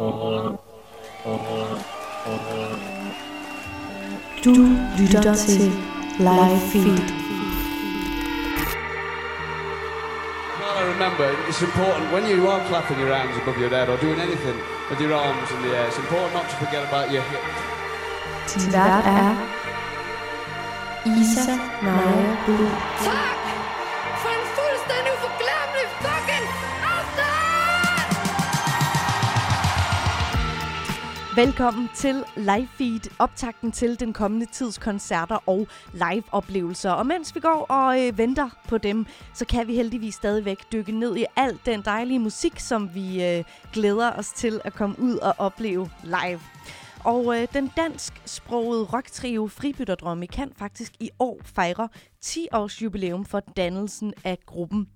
Du lytter til Live Feed. Well, I remember it's important when you are clapping your hands above your head or doing anything with your arms in the air. It's important not to forget about your hips. Din vært er Isa Naja Bull. Velkommen til Live Feed, optakten til den kommende tids koncerter og live-oplevelser. Og mens vi går og øh, venter på dem, så kan vi heldigvis stadigvæk dykke ned i al den dejlige musik, som vi øh, glæder os til at komme ud og opleve live. Og øh, den dansksprogede rocktrio Fribytterdrømme kan faktisk i år fejre 10 års jubilæum for dannelsen af gruppen.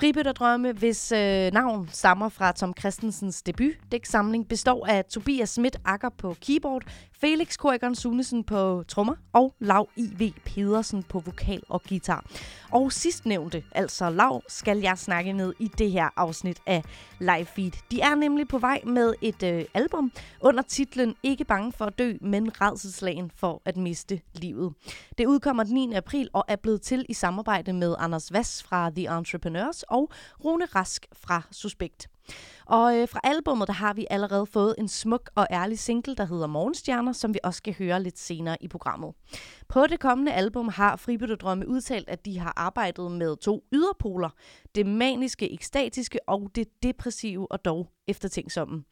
Fribytterdrømme, hvis øh, navn stammer fra Tom Christensens debut. Dæksamling består af Tobias Schmidt Akker på keyboard, Felix Korikon Sunesen på trommer og Lav I.V. Pedersen på vokal og guitar. Og sidstnævnte, altså Lav, skal jeg snakke med i det her afsnit af Live Feed. De er nemlig på vej med et øh, album under titlen Ikke bange for at dø, men redselslagen for at miste livet. Det udkommer den 9. april og er blevet til i samarbejde med Anders Vass fra The Entrepreneurs og Rune Rask fra Suspekt. Og øh, fra albummet, der har vi allerede fået en smuk og ærlig single, der hedder Morgenstjerner, som vi også skal høre lidt senere i programmet. På det kommende album har Fribytterdrømme udtalt, at de har arbejdet med to yderpoler. Det maniske, ekstatiske og det depressive og dog eftertænksomme.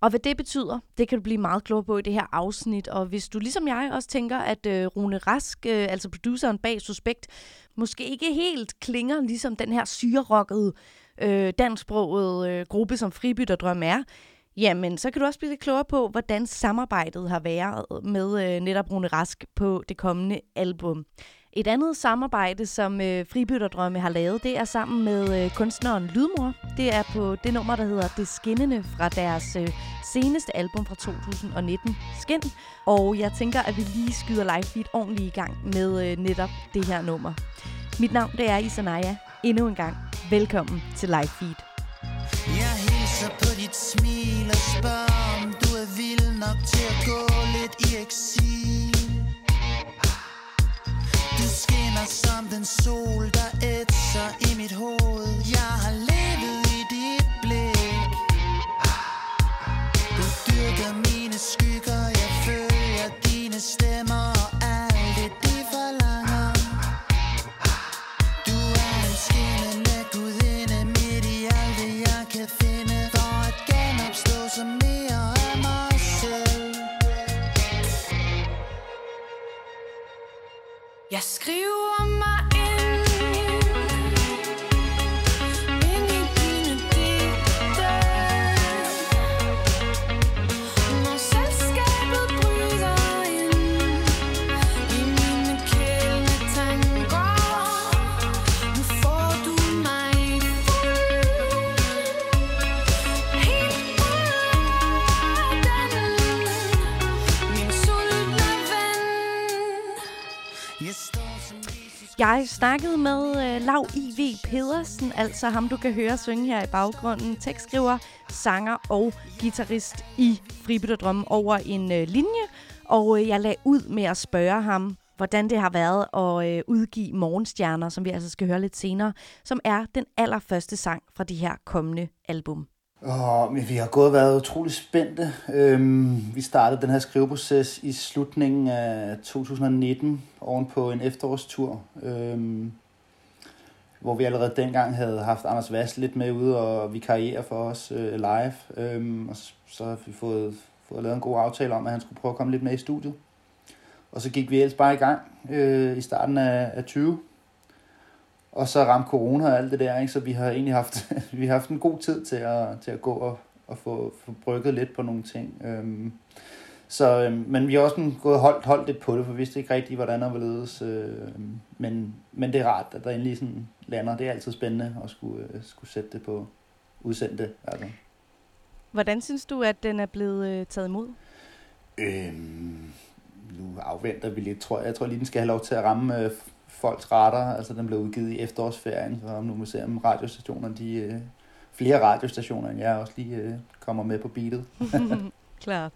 Og hvad det betyder, det kan du blive meget klogere på i det her afsnit. Og hvis du ligesom jeg også tænker, at øh, Rune Rask, øh, altså produceren bag Suspekt, måske ikke helt klinger ligesom den her syrerokkede, øh, dansksproget øh, gruppe, som Fribytterdrøm er, jamen så kan du også blive lidt klogere på, hvordan samarbejdet har været med øh, netop Rune Rask på det kommende album. Et andet samarbejde, som øh, Fribytterdrømme har lavet, det er sammen med øh, kunstneren Lydmor. Det er på det nummer, der hedder Det Skinnende fra deres øh, seneste album fra 2019, Skin. Og jeg tænker, at vi lige skyder live feed ordentligt i gang med øh, netop det her nummer. Mit navn det er Isanaya. Endnu en gang, velkommen til live feed. Jeg hilser på dit smil og spørger, om du er vild nok til at gå lidt i eksil. Du skinner som den sol, der ætser i mit hoved. Jeg har levet i dit blik. Du dyrker mine skygger, jeg følger dine stemmer Jeg skriver Jeg snakkede med øh, Lav I.V. Pedersen, altså ham, du kan høre synge her i baggrunden. Tekstskriver, sanger og guitarist i Fribytterdrømme over en øh, linje. Og øh, jeg lagde ud med at spørge ham, hvordan det har været at øh, udgive Morgenstjerner, som vi altså skal høre lidt senere, som er den allerførste sang fra det her kommende album. Og, men vi har gået og været utrolig spændte. Øhm, vi startede den her skriveproces i slutningen af 2019 oven på en efterårstur, øhm, hvor vi allerede dengang havde haft Anders Vass lidt med ude og vi vikariere for os øh, live. Øhm, og så, så har vi fået, fået lavet en god aftale om, at han skulle prøve at komme lidt med i studiet. Og så gik vi ellers bare i gang øh, i starten af, af 20. Og så ramte corona og alt det der, ikke? så vi har egentlig haft, vi har haft en god tid til at, til at gå og, og få, få brygget lidt på nogle ting. Øhm, så, øhm, men vi har også sådan gået og holdt, holdt lidt på det, for vi vidste ikke rigtigt, hvordan der var ledes. Øh, men, men det er rart, at der endelig sådan lander. Det er altid spændende at skulle, øh, skulle sætte det på udsende det. Altså. Hvordan synes du, at den er blevet øh, taget imod? Øhm, nu afventer vi lidt, tror jeg. Jeg tror lige, den skal have lov til at ramme øh, folks retter. Altså, den blev udgivet i efterårsferien, så nu må se, om radiostationerne de, øh, flere radiostationer, end jeg også lige øh, kommer med på beatet. Klart.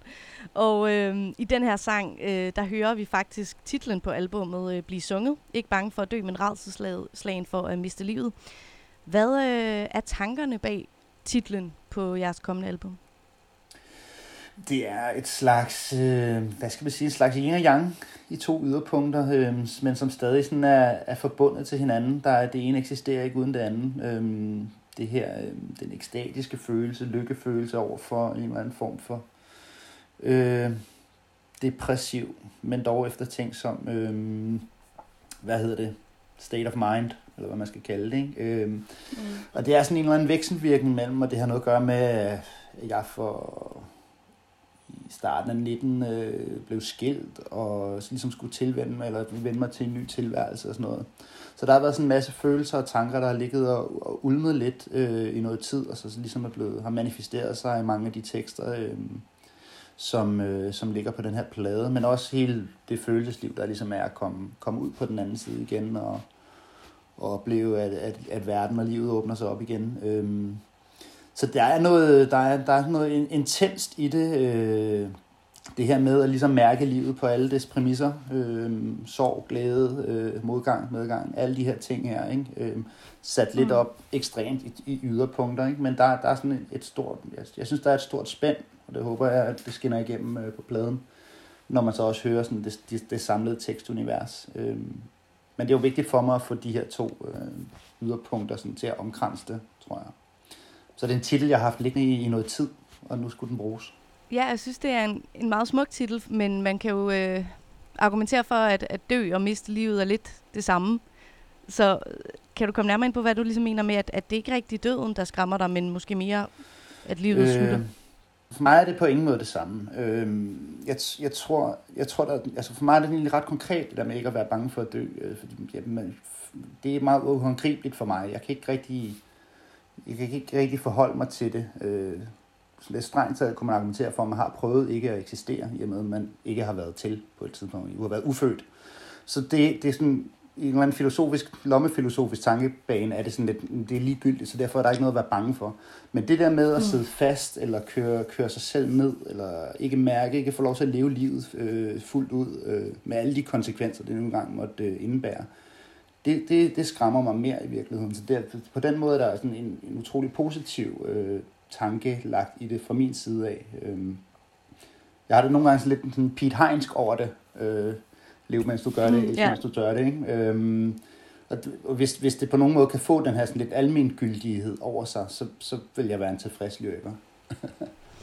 Og øh, i den her sang, øh, der hører vi faktisk titlen på albummet øh, Blive sunget. Ikke bange for at dø, men slagen for at miste livet. Hvad øh, er tankerne bag titlen på jeres kommende album? Det er et slags, øh, hvad skal man sige, et slags yin og yang i to yderpunkter, øh, men som stadig sådan er, er forbundet til hinanden. Der er, det ene eksisterer ikke uden det andet. Øh, det her, øh, den ekstatiske følelse, lykkefølelse over for en eller anden form for øh, depressiv, men dog efter ting som, øh, hvad hedder det, state of mind, eller hvad man skal kalde det. Ikke? Øh, mm. Og det er sådan en eller anden vekselvirkning mellem, og det har noget at gøre med, at jeg for i starten af 19 øh, blev skilt, og så ligesom skulle tilvende mig, eller vende mig til en ny tilværelse og sådan noget. Så der har været sådan en masse følelser og tanker, der har ligget og, og ulmet lidt øh, i noget tid, og så, så ligesom er blevet, har manifesteret sig i mange af de tekster, øh, som, øh, som ligger på den her plade, men også hele det følelsesliv, der ligesom er at komme, komme ud på den anden side igen, og, og opleve, at, at, at verden og livet åbner sig op igen. Øh, så der er noget, der er, der er noget intenst i det, øh, det her med at ligesom mærke livet på alle dets præmisser. Øh, sorg, glæde, øh, modgang, medgang, alle de her ting her, ikke? Øh, sat lidt Mm. op ekstremt i, i yderpunkter, ikke? men der, der er sådan et, et stort, jeg, jeg synes, der er et stort spænd, og det håber jeg, at det skinner igennem øh, på pladen, når man så også hører sådan det, det, det samlede tekstunivers. Øh, men det er jo vigtigt for mig at få de her to øh, yderpunkter sådan, til at omkranse det, tror jeg. Så det er en titel, jeg har haft liggende i, i noget tid, og nu skulle den bruges. Ja, jeg synes, det er en, en meget smuk titel, men man kan jo øh, argumentere for, at, at dø og miste livet er lidt det samme. Så øh, kan du komme nærmere ind på, hvad du ligesom mener med, at, at det ikke er rigtig døden, der skræmmer dig, men måske mere, at livet øh. slutter? for mig er det på ingen måde det samme. Øh, jeg, jeg tror, jeg tror der, altså for mig er det egentlig ret konkret, det der med ikke at være bange for at dø. Øh, fordi, jamen, det er meget uhåndgribeligt for mig. Jeg kan ikke rigtig, jeg kan ikke rigtig forholde mig til det. Øh, så lidt strengt taget kunne man argumentere for, at man har prøvet ikke at eksistere, i og med at man ikke har været til på et tidspunkt. Du har været ufødt. Så det, det er sådan, i en eller anden filosofisk, lommefilosofisk tankebane er det sådan lidt, det er ligegyldigt, så derfor er der ikke noget at være bange for. Men det der med at sidde fast, eller køre, køre sig selv ned, eller ikke mærke, ikke få lov til at leve livet øh, fuldt ud, øh, med alle de konsekvenser, det nogle gange måtte øh, indebære, det, det, det skræmmer mig mere i virkeligheden. Så der, på den måde der er sådan en, en utrolig positiv øh, tanke lagt i det fra min side af. Øhm, jeg har det nogle gange sådan lidt sådan Pete Heinsk over det. Øh, lev mens du gør det, Mm, mm, ja. mens du tør det. Ikke? Øhm, og, og hvis, hvis det på nogen måde kan få den her sådan lidt almengyldighed over sig, så, så vil jeg være en tilfreds løber.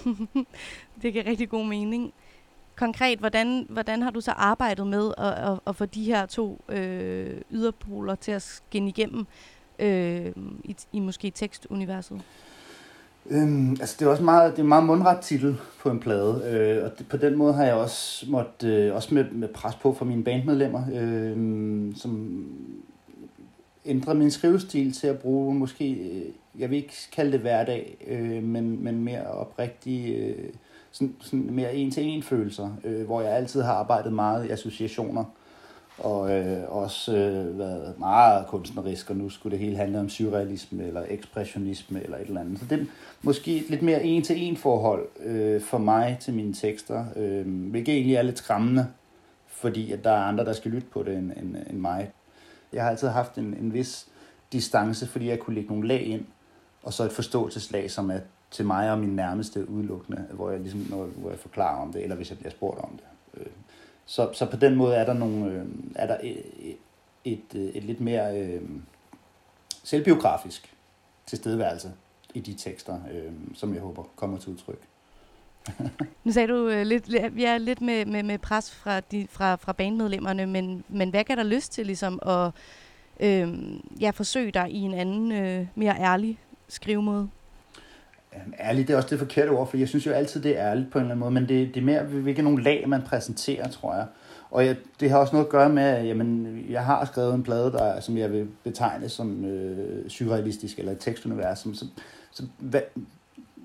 Det giver rigtig god mening. Konkret, hvordan, hvordan har du så arbejdet med at, at, at få de her to øh, yderpoler til at skinne igennem øh, i, i måske tekstuniverset? Øhm, altså det er også meget, det er en meget mundret titel på en plade, øh, og det, på den måde har jeg også måtte, øh, også med, med pres på fra mine bandmedlemmer, øh, som ændrer min skrivestil til at bruge måske, øh, jeg vil ikke kalde det hverdag, øh, men, men mere oprigtig, øh, sådan, sådan mere en-til-en følelser, øh, hvor jeg altid har arbejdet meget i associationer, og øh, også øh, været meget kunstnerisk, og nu skulle det hele handle om surrealisme eller ekspressionisme eller et eller andet. Så det er måske et lidt mere en-til-en forhold øh, for mig til mine tekster, øh, hvilket egentlig er lidt skræmmende, fordi at der er andre, der skal lytte på det end, end, end mig. Jeg har altid haft en, en vis distance, fordi jeg kunne lægge nogle lag ind, og så et forståelseslag, som er til mig og min nærmeste udelukkende, hvor jeg, ligesom, når, hvor jeg forklarer om det, eller hvis jeg bliver spurgt om det. Øh, Så, så på den måde er der, nogle, øh, er der et, et, et, et lidt mere øh, selvbiografisk tilstedeværelse i de tekster, øh, som jeg håber kommer til udtryk. Nu sagde du øh, lidt, vi er lidt med, med, med pres fra, de, fra, fra bandmedlemmerne, men, men hvad kan der lyst til ligesom at øh, ja, forsøge dig i en anden, øh, mere ærlig skrivemåde? Ærligt, det er også det forkerte ord, for jeg synes jo altid, det er ærligt på en eller anden måde, men det, det er mere, hvilke nogle lag, man præsenterer, tror jeg. Og jeg, det har også noget at gøre med, at jamen, jeg har skrevet en plade, der, som jeg vil betegne som øh, surrealistisk, eller et tekstunivers. Som, som, som, hvad,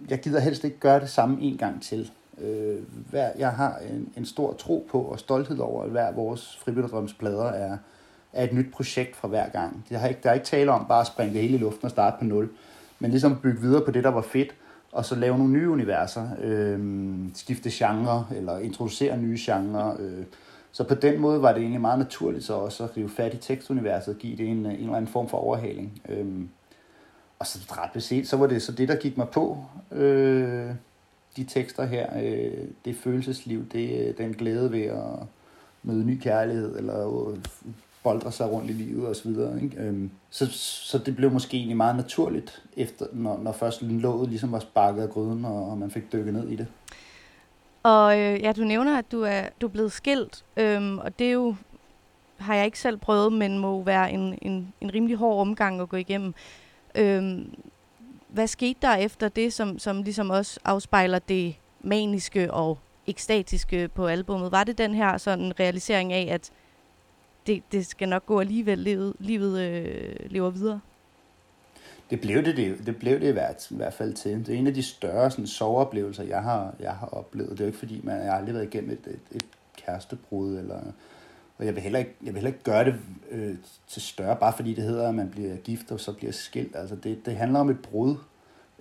jeg gider helst ikke gøre det samme en gang til. Øh, hver, jeg har en, en stor tro på og stolthed over, at hver vores fribytterdrømsplader er, er et nyt projekt fra hver gang. Det har ikke, der er ikke tale om bare at springe det hele i luften og starte på nul men ligesom bygge videre på det, der var fedt, og så lave nogle nye universer, øh, skifte genre, eller introducere nye genrer. Øh. Så på den måde var det egentlig meget naturligt så også at rive fat i tekstuniverset og give det en, en eller anden form for overhaling. Øh. Og så ret beset, så var det så det, der gik mig på. Øh, de tekster her, øh, det følelsesliv, det øh, den glæde ved at møde ny kærlighed, eller øh, boldre sig rundt i livet og så videre. Ikke? Øhm, så, så det blev måske egentlig meget naturligt, efter, når, når først låget ligesom var sparket af gryden, og, og man fik dykket ned i det. Og øh, ja, du nævner, at du er, du er blevet skilt, øhm, og det er jo, har jeg ikke selv prøvet, men må være en, en, en rimelig hård omgang at gå igennem. Øhm, hvad skete der efter det, som, som ligesom også afspejler det maniske og ekstatiske på albummet? Var det den her sådan realisering af, at det, det skal nok gå alligevel, livet, livet øh, lever videre? Det blev det, det, det blev det i hvert, i hvert fald til. Det er en af de større sådan, soveoplevelser, jeg har, jeg har oplevet. Det er jo ikke fordi, man jeg har aldrig været igennem et, et, et kærestebrud, eller, og jeg vil heller ikke, jeg vil heller ikke gøre det øh, til større, bare fordi det hedder, at man bliver gift og så bliver skilt. Altså det, det handler om et brud.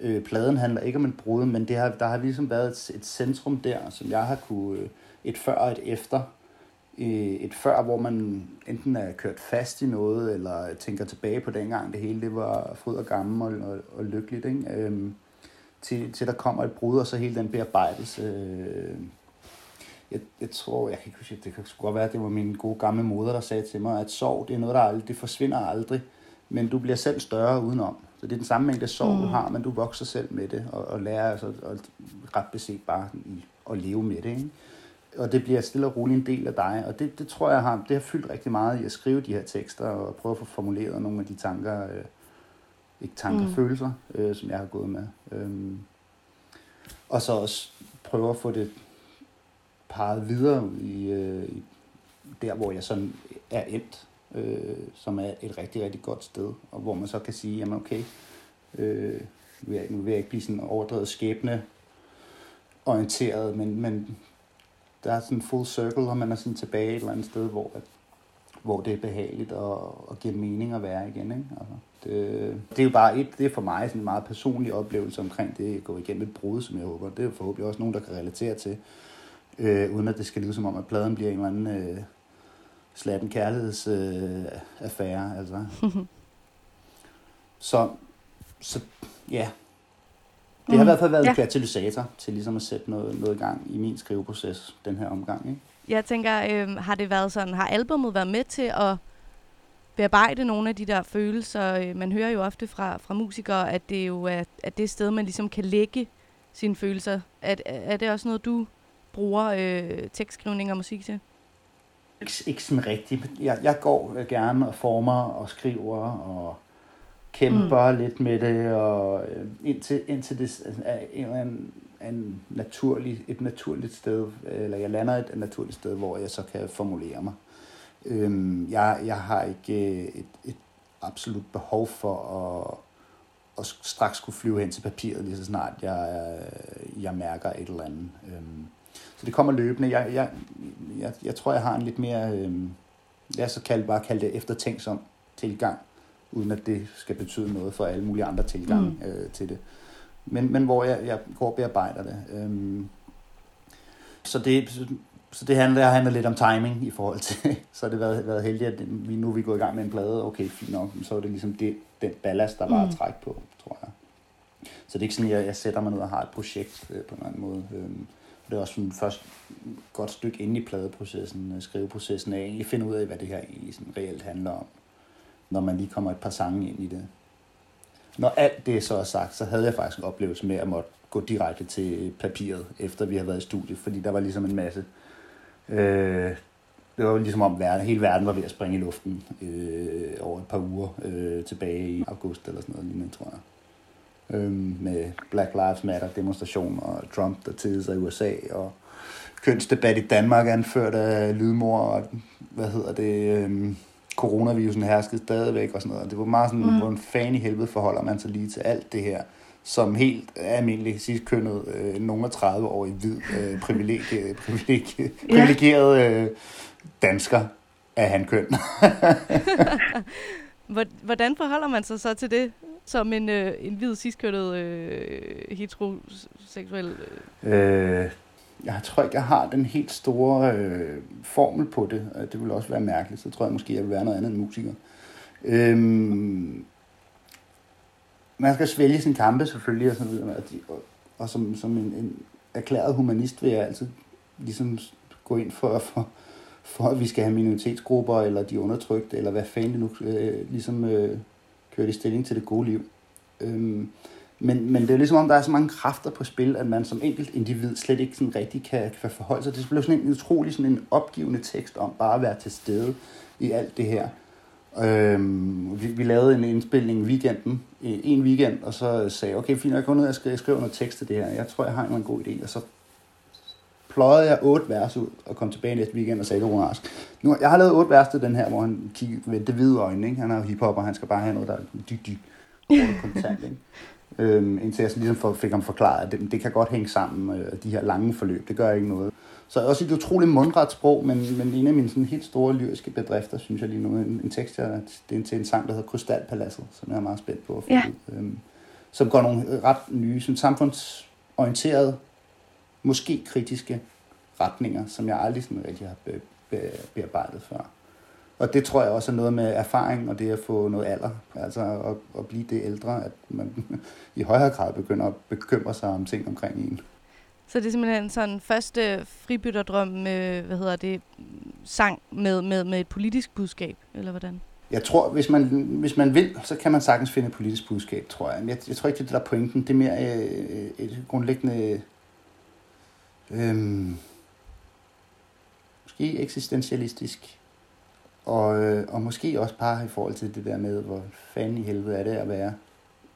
Øh, pladen handler ikke om et brud, men det har, der har ligesom været et, et centrum der, som jeg har kunne, øh, et før og et efter, et før, hvor man enten er kørt fast i noget, eller tænker tilbage på dengang, det hele det var fryd og gammel og, og, lykkeligt, ikke? Øhm, til, til der kommer et brud, og så hele den bearbejdelse. Øh, jeg, jeg tror, jeg kan ikke huske, det kan godt være, at det var min gode gamle moder, der sagde til mig, at sorg, det er noget, der aldrig, det forsvinder aldrig, men du bliver selv større udenom. Så det er den samme mængde sorg, mm. du har, men du vokser selv med det, og, og lærer altså, og ret beset bare at leve med det, ikke? Og det bliver stille og roligt en del af dig. Og det, det tror jeg har, det har fyldt rigtig meget i at skrive de her tekster og prøve at få formuleret nogle af de tanker, øh, ikke tanker, mm. følelser, øh, som jeg har gået med. Øhm, og så også prøve at få det parret videre i, øh, i der, hvor jeg sådan er endt, øh, som er et rigtig, rigtig godt sted, og hvor man så kan sige, jamen okay, øh, nu, vil jeg, nu vil jeg ikke blive sådan overdrevet skæbne orienteret, men, men der er sådan en full circle, og man er sådan tilbage et eller andet sted, hvor, at, hvor det er behageligt og, og giver mening at være igen. Ikke? Altså, det, det, er jo bare et, det er for mig sådan en meget personlig oplevelse omkring det at gå igennem et brud, som jeg håber. Det er forhåbentlig også nogen, der kan relatere til, øh, uden at det skal lyde som om, at pladen bliver en eller anden øh, slatten kærlighedsaffære. Øh, altså. så, så ja, det har i hvert fald været ja. en katalysator til ligesom at sætte noget, noget i gang i min skriveproces den her omgang. Ikke? Jeg tænker, øh, har det været sådan, har albummet været med til at bearbejde nogle af de der følelser? Øh, man hører jo ofte fra, fra musikere, at det jo er at det sted, man ligesom kan lægge sine følelser. Er, er det også noget, du bruger øh, tekstskrivning og musik til? Ikke, ikke sådan rigtigt. Jeg, jeg går gerne og former og skriver og kæmper mm. lidt med det, og øh, indtil, indtil det er en eller anden en naturlig, et naturligt sted, eller jeg lander et, naturligt sted, hvor jeg så kan formulere mig. Øhm, jeg, jeg har ikke øh, et, et absolut behov for at, at straks kunne flyve hen til papiret, lige så snart jeg, jeg mærker et eller andet. Øhm, så det kommer løbende. Jeg, jeg, jeg, jeg tror, jeg har en lidt mere, øhm, jeg så kalde, bare kalde det eftertænksom tilgang uden at det skal betyde noget for alle mulige andre tilgange mm. øh, til det. Men, men hvor jeg, jeg går og bearbejder det. Øhm, så det, så det handler, det handler lidt om timing i forhold til, så har det været, været heldigt, at vi nu er vi gået i gang med en plade, okay, fint nok, så er det ligesom det, den ballast, der var mm. at trække på, tror jeg. Så det er ikke sådan, at jeg, jeg sætter mig ned og har et projekt øh, på en eller anden måde. Øhm, det er også sådan først godt stykke inde i pladeprocessen, øh, skriveprocessen, at jeg egentlig finder ud af, hvad det her egentlig sådan reelt handler om når man lige kommer et par sange ind i det. Når alt det så er sagt, så havde jeg faktisk en oplevelse med at måtte gå direkte til papiret, efter vi havde været i studiet, fordi der var ligesom en masse... Øh, det var ligesom om verden, hele verden var ved at springe i luften øh, over et par uger øh, tilbage i august eller sådan noget lignende, tror jeg. Øh, med Black Lives Matter demonstrationer og Trump, der tillede sig i USA, og kønsdebat i Danmark anført af lydmor og hvad hedder det, øh, coronavirusen herskede stadigvæk og sådan noget. Det var meget sådan, mm. en fan i helvede forholder man sig lige til alt det her, som helt almindelig sidst kønnet, øh, nogen af 30 år i hvid, øh, privilegie, privilegie, privilegeret øh, dansker af han køn. Hvordan forholder man sig så til det? som en, øh, en hvid, ciskøttet, øh, heteroseksuel... Øh. Øh, jeg tror ikke, jeg har den helt store øh, formel på det. Øh, det ville også være mærkeligt. Så tror jeg måske, jeg vil være noget andet end musiker. Øhm, man skal svælge sin kampe selvfølgelig, og, sådan, videre, og, de- og, og som, som en, en erklæret humanist vil jeg altid ligesom gå ind for, for, for, at vi skal have minoritetsgrupper, eller de undertrykte, eller hvad fanden det nu øh, ligesom øh, kører de stilling til det gode liv. Øhm, men, men det er ligesom om, der er så mange kræfter på spil, at man som enkelt individ slet ikke sådan rigtig kan, kan forholde sig. Det bliver sådan en utrolig sådan en opgivende tekst om bare at være til stede i alt det her. Øhm, vi, vi lavede en indspilning i weekenden, en weekend, og så sagde jeg, okay, fint, jeg går ned og skriver, jeg skriver noget tekst til det her. Jeg tror, jeg har en, god idé. Og så pløjede jeg otte vers ud og kom tilbage næste weekend og sagde til Rune nu, jeg har lavet otte vers til den her, hvor han kigger med det hvide øjne. Ikke? Han er jo hiphop, og han skal bare have noget, der er dybt, dybt kontant. Ikke? Øhm, indtil jeg sådan ligesom for, fik ham forklaret, at det, det kan godt hænge sammen, øh, de her lange forløb, det gør ikke noget. Så også et utroligt mundret sprog, men, men en af mine sådan helt store lyriske bedrifter, synes jeg lige nu, en, en tekst, jeg, det er til en sang, der hedder Krystalpaladset, som jeg er meget spændt på at få Ja. ud. Øhm, som går nogle ret nye, sådan samfundsorienterede, måske kritiske retninger, som jeg aldrig sådan rigtig har be, be, bearbejdet før. Og det tror jeg også er noget med erfaring og det at få noget alder, altså at, at blive det ældre, at man i højere grad begynder at bekymre sig om ting omkring en. Så det er simpelthen sådan første fribytterdrøm med, hvad hedder det, sang med, med, med et politisk budskab, eller hvordan? Jeg tror, hvis man, hvis man vil, så kan man sagtens finde et politisk budskab, tror jeg. Men jeg, jeg tror ikke, det er der er pointen. Det er mere øh, et grundlæggende... Øh, måske eksistentialistisk. Og, øh, og måske også bare i forhold til det der med, hvor fanden i helvede er det at være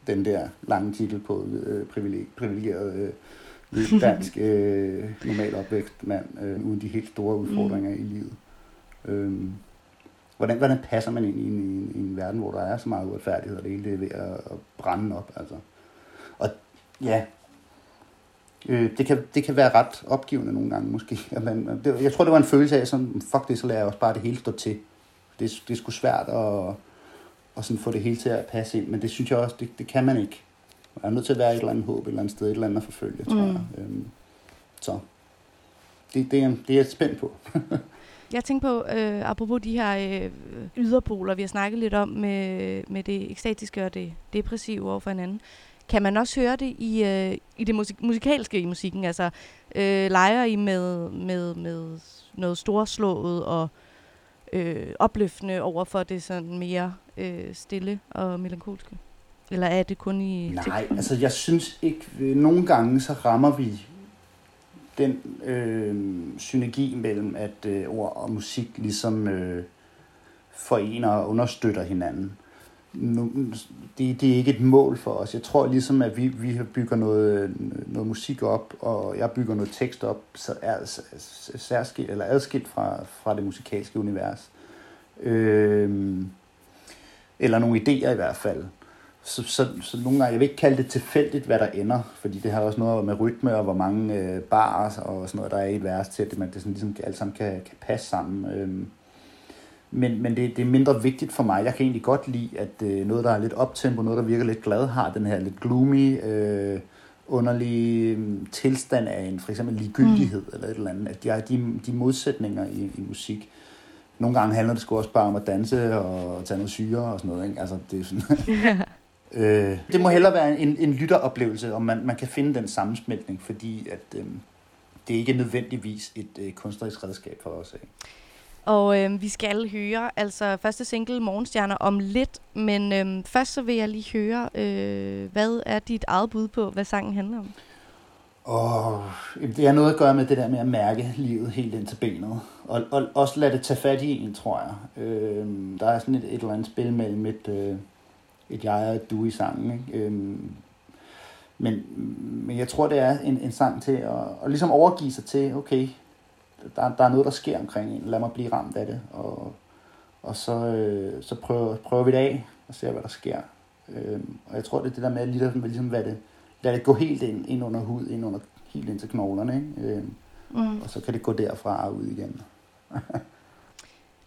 den der lange titel på øh, privileg- privilegeret øh, dansk øh, normal opvækst mand, øh, uden de helt store udfordringer mm. i livet. Øhm, hvordan, hvordan passer man ind i en, i, en, i en verden, hvor der er så meget uretfærdighed, og det hele det er ved at, at brænde op? Altså. Og ja, øh, det, kan, det kan være ret opgivende nogle gange måske. At man, det, jeg tror, det var en følelse af, sådan, fuck det, så lader jeg også bare det hele stå til. Det, det er sgu svært at, at sådan få det hele til at passe ind, men det synes jeg også, det, det kan man ikke. Man er nødt til at være et eller andet håb, et eller andet sted, et eller andet at forfølge, tror Mm. jeg. Øhm, så det, det, er, det er jeg spændt på. Jeg tænker på, øh, apropos de her øh, yderpoler, vi har snakket lidt om med, med det ekstatiske og det depressive over for hinanden. Kan man også høre det i, øh, i det musik- musikalske i musikken? Altså, øh, leger I med, med, med noget storslået og øh, opløftende over for det sådan mere øh, stille og melankolske? Eller er det kun i... Nej, altså jeg synes ikke, øh, nogle gange så rammer vi den øh, synergi mellem, at øh, ord og musik ligesom øh, forener og understøtter hinanden. Nu, det, det er ikke et mål for os. Jeg tror ligesom, at vi, vi bygger noget, noget musik op, og jeg bygger noget tekst op, så er særskilt eller adskilt fra, fra det musikalske univers. Øh, eller nogle idéer i hvert fald. Så, så, så nogle gange, jeg vil ikke kalde det tilfældigt, hvad der ender, fordi det har også noget med rytme og hvor mange øh, bars og sådan noget, der er i et vers til, at det, man, det sådan, ligesom alt sammen kan, kan passe sammen. Øhm, men men det, det er mindre vigtigt for mig. Jeg kan egentlig godt lide, at øh, noget, der er lidt optempo, noget, der virker lidt glad, har den her lidt gloomy, øh, underlige øh, tilstand af en for eksempel ligegyldighed mm. eller et eller andet. At de har de, de modsætninger i, i musik. Nogle gange handler det sgu også bare om at danse og tage noget syre og sådan noget. Ikke? Altså, det er sådan... Øh, det må hellere være en, en lytteroplevelse, om man, man kan finde den sammensmeltning, fordi at, øh, det er ikke nødvendigvis et øh, kunstnerisk redskab for os. Af. Og øh, vi skal høre altså første single Morgenstjerner om lidt, men øh, først så vil jeg lige høre, øh, hvad er dit eget bud på, hvad sangen handler om? Og det har noget at gøre med det der med at mærke livet helt ind til benet. Og, og også lade det tage fat i en, tror jeg. Øh, der er sådan et, et eller andet spil mellem et, øh, et jeg og et du i sangen. Ikke? Øh, men, men jeg tror, det er en, en sang til at, at ligesom overgive sig til, okay, der, der er noget, der sker omkring en. Lad mig blive ramt af det. Og, og så, øh, så prøver, prøver vi det af og ser, hvad der sker. Øhm, og jeg tror, det er det der med at ligesom, ligesom lade, det, lade det gå helt ind, ind under hud, ind under, helt ind til knoglerne. Ikke? Øhm, Mm. og så kan det gå derfra og ud igen.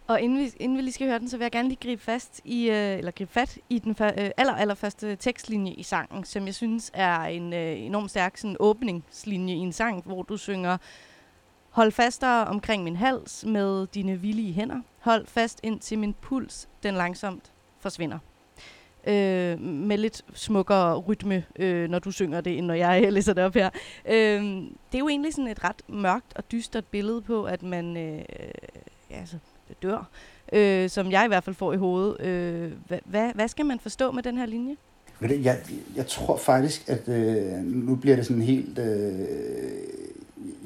Og inden vi, inden vi lige skal høre den, så vil jeg gerne lige gribe fast i, øh, eller gribe fat i den øh, aller, aller første tekstlinje i sangen, som jeg synes er en øh, enormt stærk sådan, åbningslinje i en sang, hvor du synger Hold fastere omkring min hals med dine villige hænder. Hold fast ind til min puls, den langsomt forsvinder. Øh, med lidt smukkere rytme, øh, når du synger det, end når jeg læser det op her. Øh, det er jo egentlig sådan et ret mørkt og dystert billede på, at man øh, ja, altså, dør, øh, som jeg i hvert fald får i hovedet. Øh, hvad, hvad, hvad skal man forstå med den her linje? Jeg, jeg tror faktisk, at øh, nu bliver det sådan helt... Øh,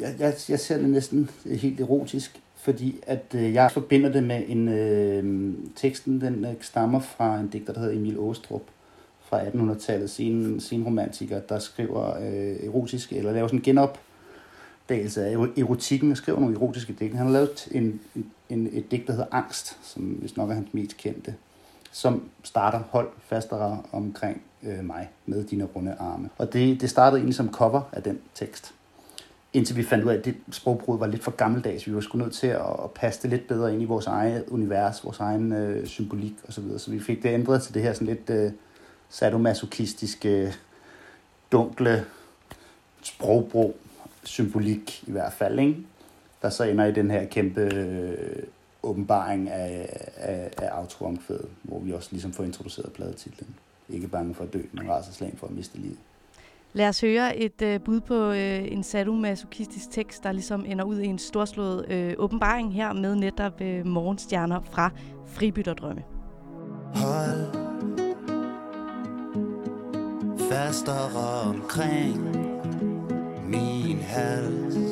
jeg, jeg, jeg ser det næsten helt erotisk, fordi at øh, jeg forbinder det med en... Øh, teksten den øh, stammer fra en digter, der hedder Emil Åstrup fra 1800-tallet, sin, sin romantiker, der skriver øh, erotiske, eller laver sådan en genopdagelse af erotikken og skriver nogle erotiske digte. Han har lavet en, en, et digt, der hedder Angst, som hvis nok er hans mest kendte, som starter hold fastere omkring øh, mig med dine runde arme. Og det, det startede egentlig som cover af den tekst. Indtil vi fandt ud af, at det sprogbrud var lidt for gammeldags. Vi var sgu nødt til at, at passe det lidt bedre ind i vores eget univers, vores egen øh, symbolik osv. Så, videre. så vi fik det ændret til det her sådan lidt øh, sadomasochistiske, dunkle sprogbrug, symbolik i hvert fald, ikke? der så ender i den her kæmpe øh, åbenbaring af, af, af autoomkvædet, hvor vi også ligesom får introduceret pladetitlen. Ikke bange for at dø, men slag for at miste livet. Lad os høre et øh, bud på øh, en sadomasochistisk tekst, der ligesom ender ud i en storslået øh, åbenbaring her med netop øh, morgenstjerner fra Fribytterdrømme. Hold fastere omkring min hals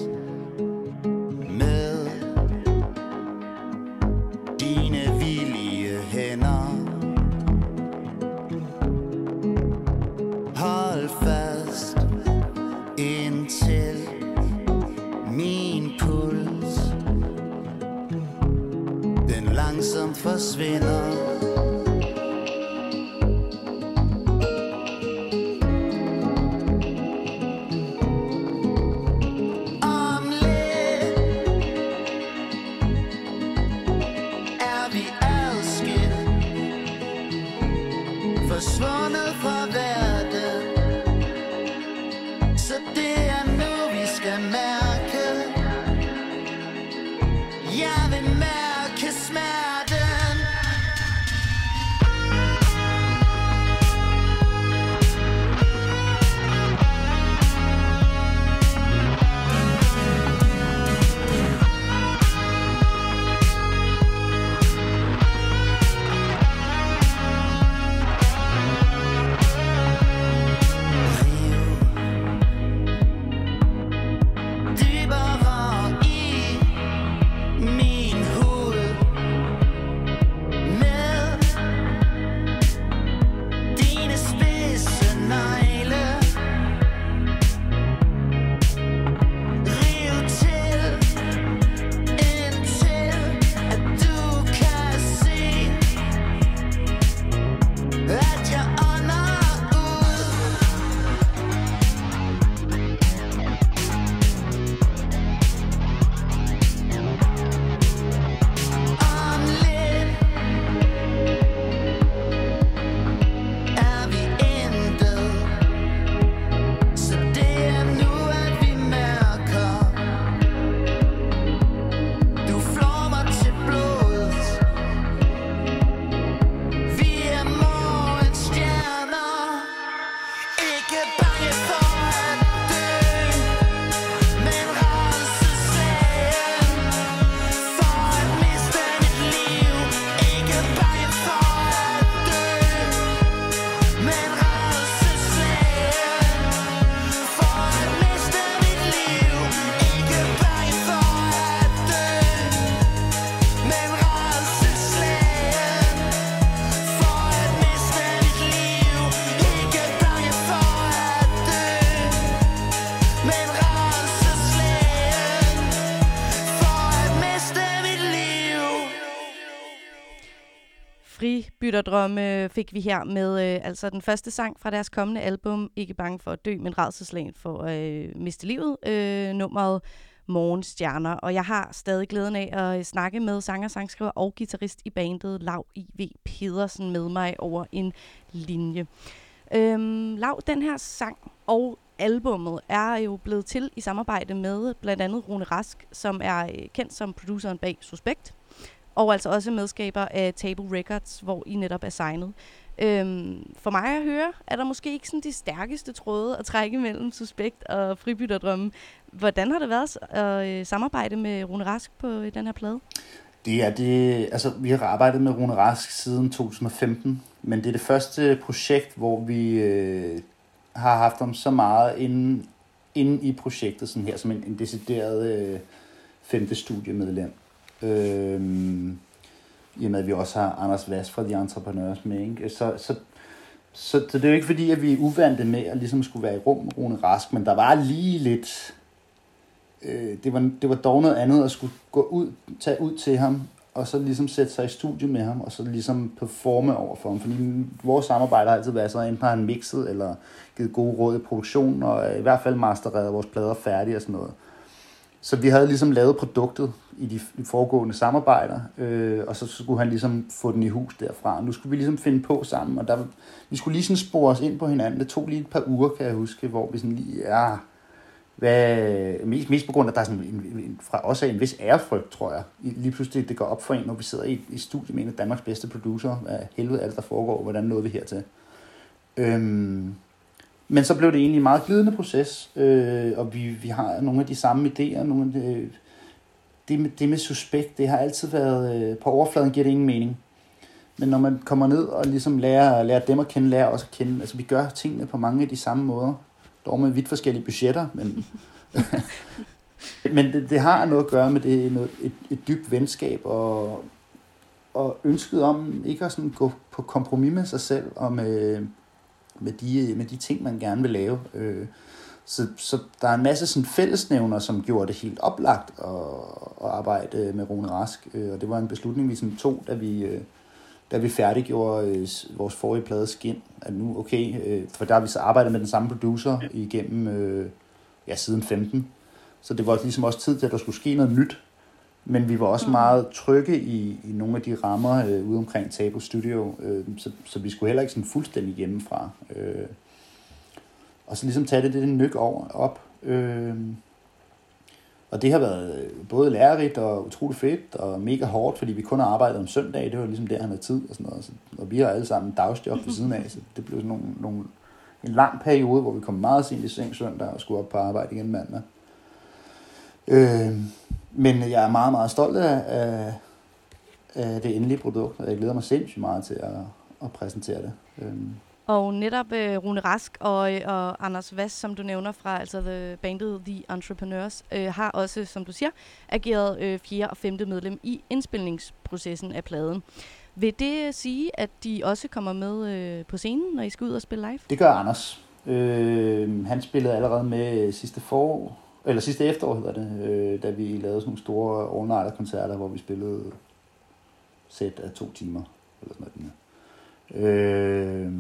Lytterdrømme fik vi her med øh, altså den første sang fra deres kommende album, Ikke bange for at dø, men redselslagen for at øh, miste livet. Øh, nummeret morgenstjerner. Og jeg har stadig glæden af at øh, snakke med sanger, sangskriver og guitarist i bandet Lav I.V. Pedersen med mig over en linje. Øhm, Lav, den her sang og albummet er jo blevet til i samarbejde med blandt andet Rune Rask, som er øh, kendt som produceren bag Suspekt, og altså også medskaber af Table Records, hvor I netop er signet. Øhm, for mig at høre, er der måske ikke sådan de stærkeste tråde at trække mellem Suspekt og Fribytterdrømme. Hvordan har det været at øh, samarbejde med Rune Rask på øh, den her plade? Det er det, altså vi har arbejdet med Rune Rask siden 2015, men det er det første projekt, hvor vi øh, har haft ham så meget inde, inde i projektet, sådan her som en, en decideret øh, femte studiemedlem. Øh, I og med, at vi også har Anders Vass fra de Entrepreneurs med, ikke? Så, så, så, så det er jo ikke fordi, at vi er uvante med at ligesom skulle være i rum med Rune Rask, men der var lige lidt... Øh, det, var, det var dog noget andet at skulle gå ud, tage ud til ham, og så ligesom sætte sig i studie med ham, og så ligesom performe over for ham. Fordi vores samarbejde har altid været så, enten har han mixet, eller givet gode råd i produktionen, og i hvert fald mastereret vores plader færdige og sådan noget. Så vi havde ligesom lavet produktet i de, de foregående samarbejder, øh, og så skulle han ligesom få den i hus derfra. Nu skulle vi ligesom finde på sammen, og der, vi skulle lige sådan spore os ind på hinanden. Det tog lige et par uger, kan jeg huske, hvor vi sådan lige, ja, hvad, mest, mest på grund af, at der er sådan en, en, fra også en vis ærefrygt, tror jeg. Lige pludselig det går op for en, når vi sidder i, i studiet med en af Danmarks bedste producer. Hvad helvede alt, der foregår? Hvordan nåede vi hertil? Øhm, men så blev det egentlig en meget glidende proces, øh, og vi, vi har nogle af de samme idéer. Nogle af de, det, med, det med suspekt, det har altid været, øh, på overfladen giver det ingen mening. Men når man kommer ned og ligesom lærer, lærer dem at kende, lærer os at kende, altså vi gør tingene på mange af de samme måder, dog med vidt forskellige budgetter, men, men det, det har noget at gøre med det, noget, et, et dybt venskab og, og ønsket om ikke at sådan gå på kompromis med sig selv og med, med, de, med de ting, man gerne vil lave. Øh, så, så der er en masse sådan fællesnævner, som gjorde det helt oplagt at, at arbejde med Rune Rask. Øh, og det var en beslutning, vi sådan tog, da vi, øh, da vi færdiggjorde øh, vores forrige plade Skin. At nu, okay, øh, for der har vi så arbejdet med den samme producer igennem, øh, ja, siden 15. Så det var ligesom også tid til, at der skulle ske noget nyt. Men vi var også meget trygge i, i nogle af de rammer øh, ude omkring Tabo Studio, øh, så, så vi skulle heller ikke sådan fuldstændig hjemmefra. Øh, og så ligesom tage det, det nyk over, op. Øh, og det har været både lærerigt og utroligt fedt og mega hårdt, fordi vi kun har arbejdet om søndag. Det var ligesom der, han havde tid og sådan noget. Og vi har alle sammen dagsjob ved siden af, så det blev sådan nogle, nogle, en lang periode, hvor vi kom meget sent i seng søndag og skulle op på arbejde igen mandag. Øh, men jeg er meget, meget stolt af, af, af det endelige produkt, og jeg glæder mig sindssygt meget til at, at præsentere det. Øh, Og netop øh, Rune Rask og, øh, og Anders Vass, som du nævner fra altså the, bandet The Entrepreneurs, øh, har også, som du siger, ageret øh, fjerde og femte medlem i indspilningsprocessen af pladen. Vil det sige, at de også kommer med øh, på scenen, når I skal ud og spille live? Det gør Anders. Øh, han spillede allerede med sidste forår, eller sidste efterår hedder det, øh, da vi lavede sådan nogle store all koncerter, hvor vi spillede sæt af to timer, eller sådan noget. Øh,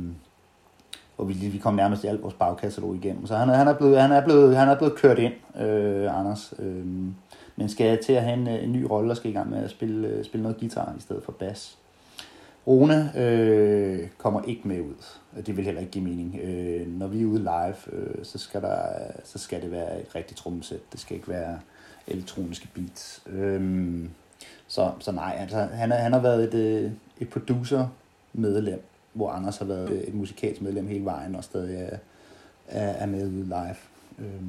og vi, vi kom nærmest i alt vores bagkatalog igennem. Så han, han, er, blevet, han, er, blevet, han er blevet kørt ind, øh, Anders. Øh, men skal til at have en, øh, en ny rolle og skal i gang med at spille, øh, spille noget guitar i stedet for bas. Rune øh, kommer ikke med ud. Det vil heller ikke give mening. Øh, når vi er ude live, øh, så, skal der, så skal det være et rigtigt trommesæt. Det skal ikke være elektroniske beats. Øh, så, så nej, altså, han, er, han har været et, øh, et producer-medlem, hvor Anders har været et musikalsk medlem hele vejen, og stadig er, er, er med ude live. Øh,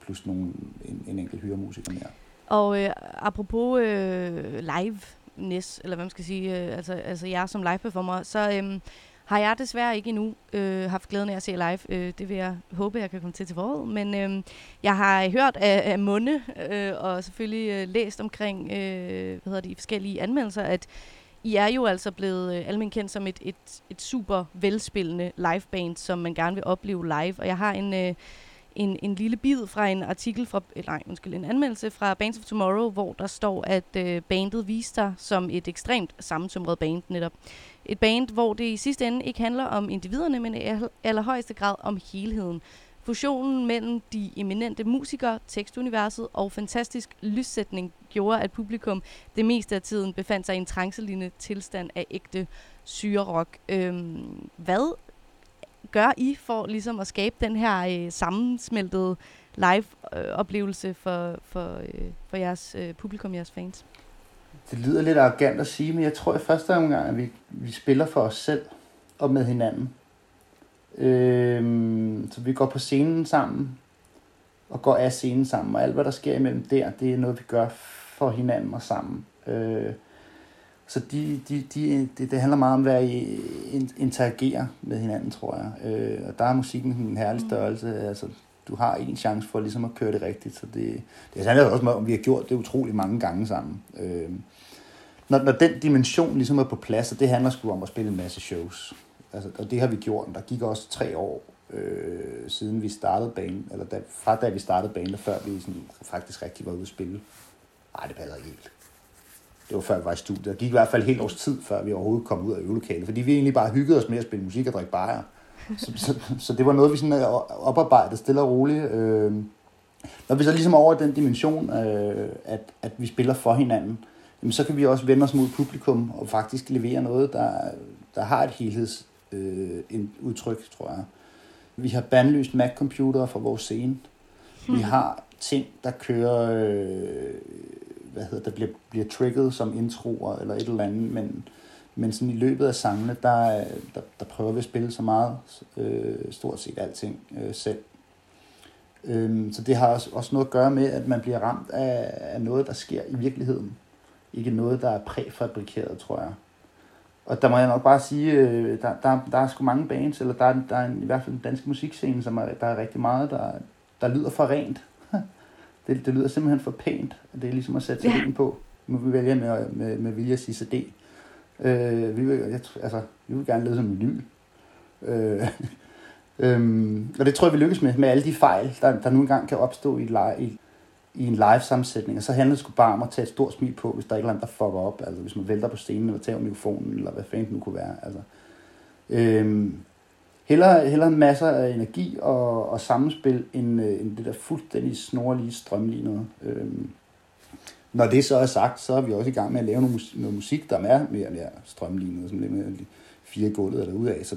plus nogle, en, en enkelt hyremusiker mere. Og øh, apropos øh, live næs, eller hvad man skal sige, øh, altså, altså jeg som live-performer, så øh, har jeg desværre ikke endnu øh, haft glæden af at se live. Øh, det vil jeg håbe, jeg kan komme til til foråret. Men øh, jeg har hørt af, af munde, øh, og selvfølgelig øh, læst omkring, øh, hvad hedder de forskellige anmeldelser, at I er jo altså blevet øh, almindeligt kendt som et, et, et super velspillende liveband, som man gerne vil opleve live. Og jeg har en... Øh, en, en lille bid fra en artikel fra, nej, undskyld, en anmeldelse fra Bands of Tomorrow, hvor der står, at øh, bandet viste sig som et ekstremt sammensumret band netop. Et band, hvor det i sidste ende ikke handler om individerne, men i allerhøjeste grad om helheden. Fusionen mellem de eminente musikere, tekstuniverset og fantastisk lyssætning gjorde, at publikum det meste af tiden befandt sig i en trancelignende tilstand af ægte syrerok. Øhm, hvad gør I for ligesom at skabe den her øh, sammensmeltede live-oplevelse øh, for, for, øh, for jeres øh, publikum, jeres fans? Det lyder lidt arrogant at sige, men jeg tror i første omgang, at vi, vi spiller for os selv og med hinanden. Øhm, så vi går på scenen sammen, og går af scenen sammen, og alt hvad der sker imellem der, det er noget, vi gør for hinanden og sammen. Øh, så de, de, de, det, det handler meget om at interagere med hinanden, tror jeg. Øh, og der er musikken en herlig størrelse. Altså, du har en chance for ligesom at køre det rigtigt. Så det, det handler også om, at vi har gjort det utrolig mange gange sammen. Øh, når, når den dimension ligesom er på plads, og det handler sgu om at spille en masse shows. Altså, og det har vi gjort. Der gik også tre år øh, siden vi startede banen, eller da, fra da vi startede banen, før vi sådan, faktisk rigtig var ude at spille. Nej, det passer ikke helt. Det var før vi var i studiet. Der gik i hvert fald helt års tid, før vi overhovedet kom ud af øvelokalet, fordi vi egentlig bare hyggede os med at spille musik og drikke bajer. Så, så, så det var noget, vi sådan øh, oparbejdede stille og roligt. Øh, når vi så ligesom er over den dimension, øh, at, at vi spiller for hinanden, jamen så kan vi også vende os mod publikum og faktisk levere noget, der, der har et helheds øh, en udtryk, tror jeg. Vi har bandlyst Mac-computere fra vores scene. Vi har ting, der kører, øh, hvad hedder der bliver, bliver trigget som introer eller et eller andet, men, men sådan i løbet af sangene, der, der, der prøver vi at spille så meget, øh, stort set alting øh, selv. Øhm, så det har også, også noget at gøre med, at man bliver ramt af, af noget, der sker i virkeligheden. Ikke noget, der er præfabrikeret, tror jeg. Og der må jeg nok bare sige, øh, der, der, der er sgu mange bands, eller der, der er en, i hvert fald den danske musikscene, som er, der er rigtig meget, der, der lyder for rent. Det, det lyder simpelthen for pænt. Det er ligesom at sætte sig Ja. på. Nu vil vi vælge med, med, med vilje at sige CD. Øh, vi, vil, jeg, altså, vi vil gerne lyde som en vinyl. Øh, øhm, og det tror jeg, vi lykkes med, med alle de fejl, der, der nu engang kan opstå i, live, i, i en live-sammensætning. Og så handler det sgu bare om at tage et stort smil på, hvis der er et eller andet, der fucker op. Altså hvis man vælter på scenen, eller tager mikrofonen, eller hvad fanden det nu kunne være. Altså, øhm, hellere, hellere masser af energi og, og samspil, end, øh, end det der fuldstændig snorlige strømlignede. Øhm, når det så er sagt, så er vi også i gang med at lave noget, musik, noget musik, der er mere og mere strømlignet, som lidt mere fire gulvet eller ud af. Så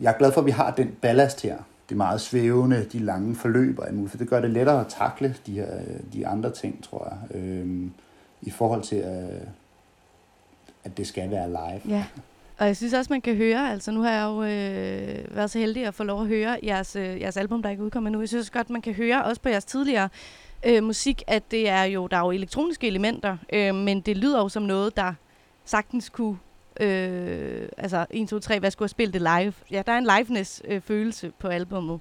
jeg er glad for, at vi har den ballast her. Det er meget svævende, de lange forløb og for det gør det lettere at takle de, her, de andre ting, tror jeg, øhm, i forhold til, øh, at det skal være live. Ja. Og jeg synes også, man kan høre, altså nu har jeg jo øh, været så heldig at få lov at høre jeres, øh, jeres album, der ikke udkommer nu. Jeg synes godt, man kan høre også på jeres tidligere øh, musik, at det er jo, der er jo elektroniske elementer, øh, men det lyder jo som noget, der sagtens kunne, øh, altså 1, 2, 3, hvad skulle have spillet det live? Ja, der er en liveness-følelse på albummet.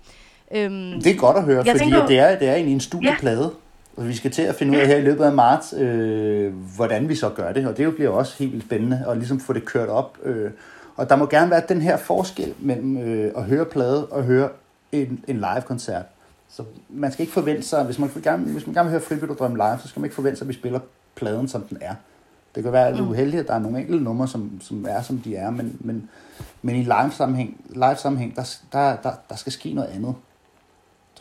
Øhm, Det er godt at høre, fordi tænker- det, er, det er egentlig en studieplade. Og vi skal til at finde ud af her i løbet af marts, øh, hvordan vi så gør det. Og det bliver også helt vildt spændende at ligesom få det kørt op. Øh. Og der må gerne være den her forskel mellem øh, at høre plade og høre en, en live-koncert. Så man skal ikke forvente sig, hvis man gerne, hvis man gerne vil høre Fribyt og Drøm live, så skal man ikke forvente sig, at vi spiller pladen, som den er. Det kan være lidt Mm. uheldigt, at der er nogle enkelte numre, som, som er, som de er, men, men, men i live-sammenhæng, live-sammenhæng der, der, der, der skal ske noget andet,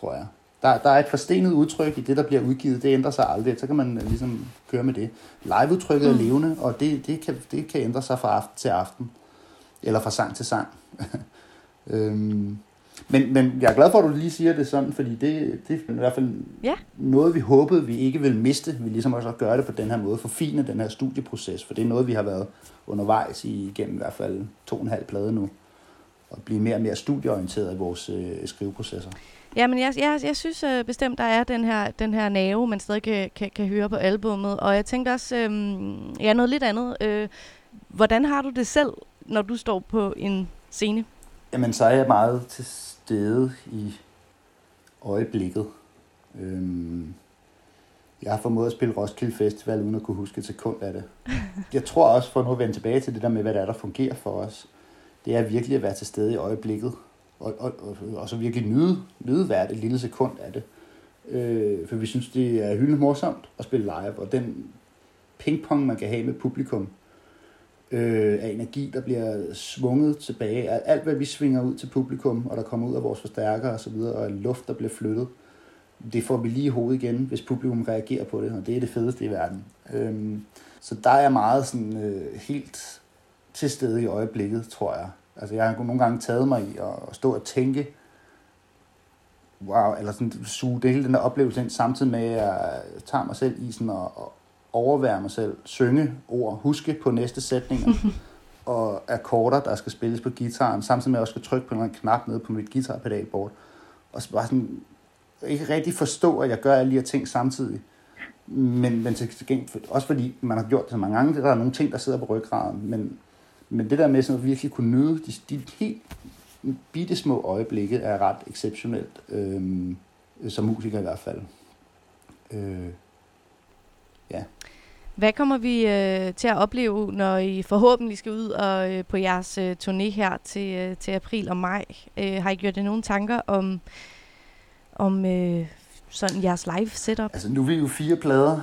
tror jeg. Der, der er et forstenet udtryk i det, der bliver udgivet. Det ændrer sig aldrig. Så kan man øh, ligesom køre med det. Live-udtrykket Mm. er levende, og det, det, kan, det kan ændre sig fra aften til aften. Eller fra sang til sang. øhm, men, men jeg er glad for, at du lige siger det sådan, fordi det, det er i hvert fald Ja. noget, vi håbede, vi ikke ville miste. Vi ligesom også gøre det på den her måde, forfine den her studieproces, for det er noget, vi har været undervejs i gennem i hvert fald to og en halv plade nu. Og blive mere og mere studieorienteret i vores øh, skriveprocesser. Ja, men jeg, jeg, jeg synes øh, bestemt, der er den her, den her nerve, man stadig kan, kan, kan høre på albummet. Og jeg tænkte også, øhm, ja, noget lidt andet. Øh, hvordan har du det selv, når du står på en scene? Jamen, så er jeg meget til stede i øjeblikket. Øhm, jeg har formået at spille Roskilde Festival, uden at kunne huske et sekund af det. Jeg tror også, for nu at vende tilbage til det der med, hvad der er, der fungerer for os, det er virkelig at være til stede i øjeblikket, og, og, og, og så virkelig nyde, nyde hvert et lille sekund af det. Øh, for vi synes, det er hyldende morsomt at spille live, og den pingpong, man kan have med publikum, øh, af energi, der bliver svunget tilbage. Alt, hvad vi svinger ud til publikum, og der kommer ud af vores forstærkere og så videre, og luft, der bliver flyttet, det får vi lige i hovedet igen, hvis publikum reagerer på det, og det er det fedeste i verden. Øh, så der er jeg meget sådan, øh, helt til stede i øjeblikket, tror jeg. Altså, jeg har nogle gange taget mig i at, at stå og tænke, wow, eller sådan suge det hele den der oplevelse ind, samtidig med, at jeg tager mig selv i sådan at, overvære mig selv, synge ord, huske på næste sætninger, og akkorder, der skal spilles på gitaren, samtidig med at jeg også skal trykke på en knap nede på mit guitarpedalbord, og så bare sådan, ikke rigtig forstå, at jeg gør alle de her ting samtidig. Men, men til gengæld, også fordi man har gjort det så mange gange, der er nogle ting, der sidder på ryggraden, men, men det der med sådan at virkelig kunne nyde de, de helt bitte små øjeblikke er ret exceptionelt, øhm, som musiker i hvert fald. Øh, Hvad kommer vi øh, til at opleve, når I forhåbentlig skal ud og øh, på jeres øh, turné her til, øh, til april og maj? Øh, har I gjort jer nogle tanker om, om øh, sådan jeres live setup? altså nu er vi jo fire plader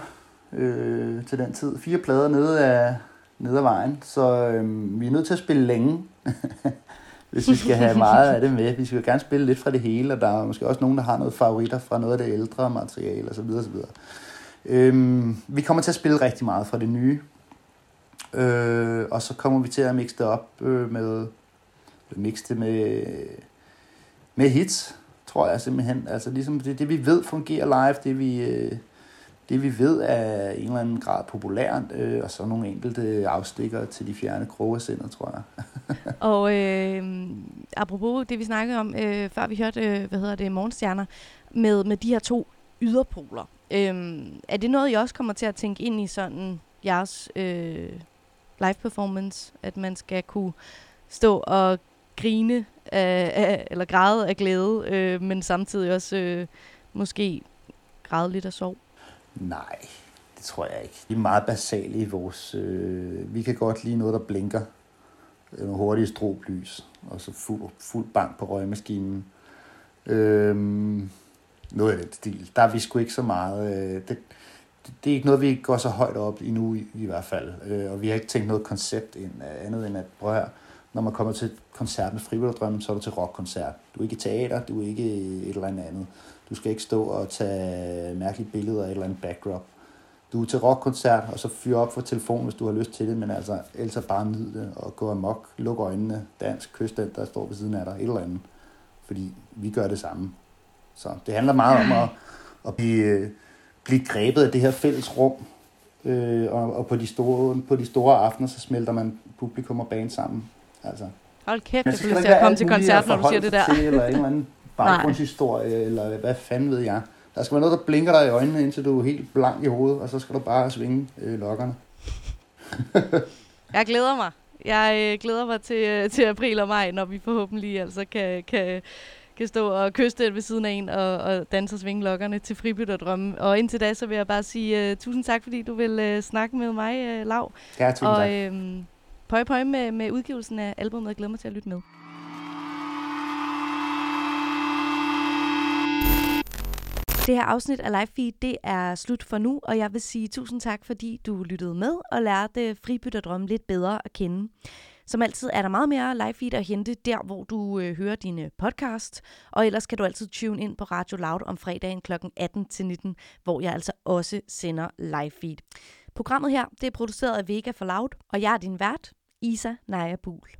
øh, til den tid. Fire plader nede af, ned ad vejen, så øh, vi er nødt til at spille længe, hvis vi skal have meget af det med. Vi skal jo gerne spille lidt fra det hele, og der er måske også nogen, der har noget favoritter fra noget af det ældre materiale osv. osv. Øhm, vi kommer til at spille rigtig meget fra det nye, øh, og så kommer vi til at mixe det op øh, med, mixe det med, med hits, tror jeg simpelthen. Altså ligesom det, det vi ved fungerer live, det vi, øh, det vi ved er i en eller anden grad populært, øh, og så nogle enkelte afstikker til de fjerne kroge af sindet, tror jeg. Og øh, apropos det, vi snakkede om, øh, før vi hørte, øh, hvad hedder det, Morgenstjerner, med, med de her to yderpoler. Øh, er det noget, I også kommer til at tænke ind i sådan jeres øh, live performance, at man skal kunne stå og grine af, af, eller græde af glæde, øh, men samtidig også øh, måske græde lidt af sorg? Nej, det tror jeg ikke. Vi er meget basale i vores... Øh, vi kan godt lide noget, der blinker. Nogle hurtige stroblys, og så fuld, fuld bank på røgmaskinen. Øhm, noget af den stil. Der er vi sgu ikke så meget... Øh, det, det, er ikke noget, vi går så højt op endnu i, i hvert fald. Øh, og vi har ikke tænkt noget koncept ind, øh, andet end at, prøv her, når man kommer til et koncert med Frivilligdrømme, så er du til rockkoncert. Du er ikke teater, du er ikke et eller andet andet. Du skal ikke stå og tage mærkelige billeder af et eller andet backdrop. Du er til rockkoncert, og så fyre op for telefon, hvis du har lyst til det, men altså, ellers er bare nyd det og gå amok, luk øjnene, dansk, kys den, der står ved siden af dig, et eller andet. Fordi vi gør det samme. Så det handler meget om at, at blive, blive grebet af det her fælles rum, øh, og, og på, de store, på de store aftener, så smelter man publikum og band sammen. Altså, Hold kæft, jeg får lyst til at komme til koncert, når du siger det der. Til, eller en eller anden baggrundshistorie, eller hvad fanden ved jeg. Der skal være noget, der blinker dig i øjnene, indtil du er helt blank i hovedet, og så skal du bare svinge øh, lokkerne. Jeg glæder mig. Jeg øh, glæder mig til, øh, til april og maj, når vi forhåbentlig altså kan, kan, kan stå og kysse det ved siden af en og, og danse og svinge lokkerne til fribytterdrømme. Og indtil da, så vil jeg bare sige uh, tusind tak, fordi du vil uh, snakke med mig, uh, Lav. Ja, tusind og tak. øh, pøj pøj med, med udgivelsen af albumet. Jeg glæder mig til at lytte med. Det her afsnit af Live Feed, det er slut for nu, og jeg vil sige tusind tak, fordi du lyttede med og lærte Fribytterdrømme lidt bedre at kende. Som altid er der meget mere live feed at hente der, hvor du øh, hører dine podcast. Og ellers kan du altid tune ind på Radio Loud om fredagen kl. 18-19, hvor jeg altså også sender live feed. Programmet her det er produceret af Vega for Loud, og jeg er din vært, Isa Naja Buhl.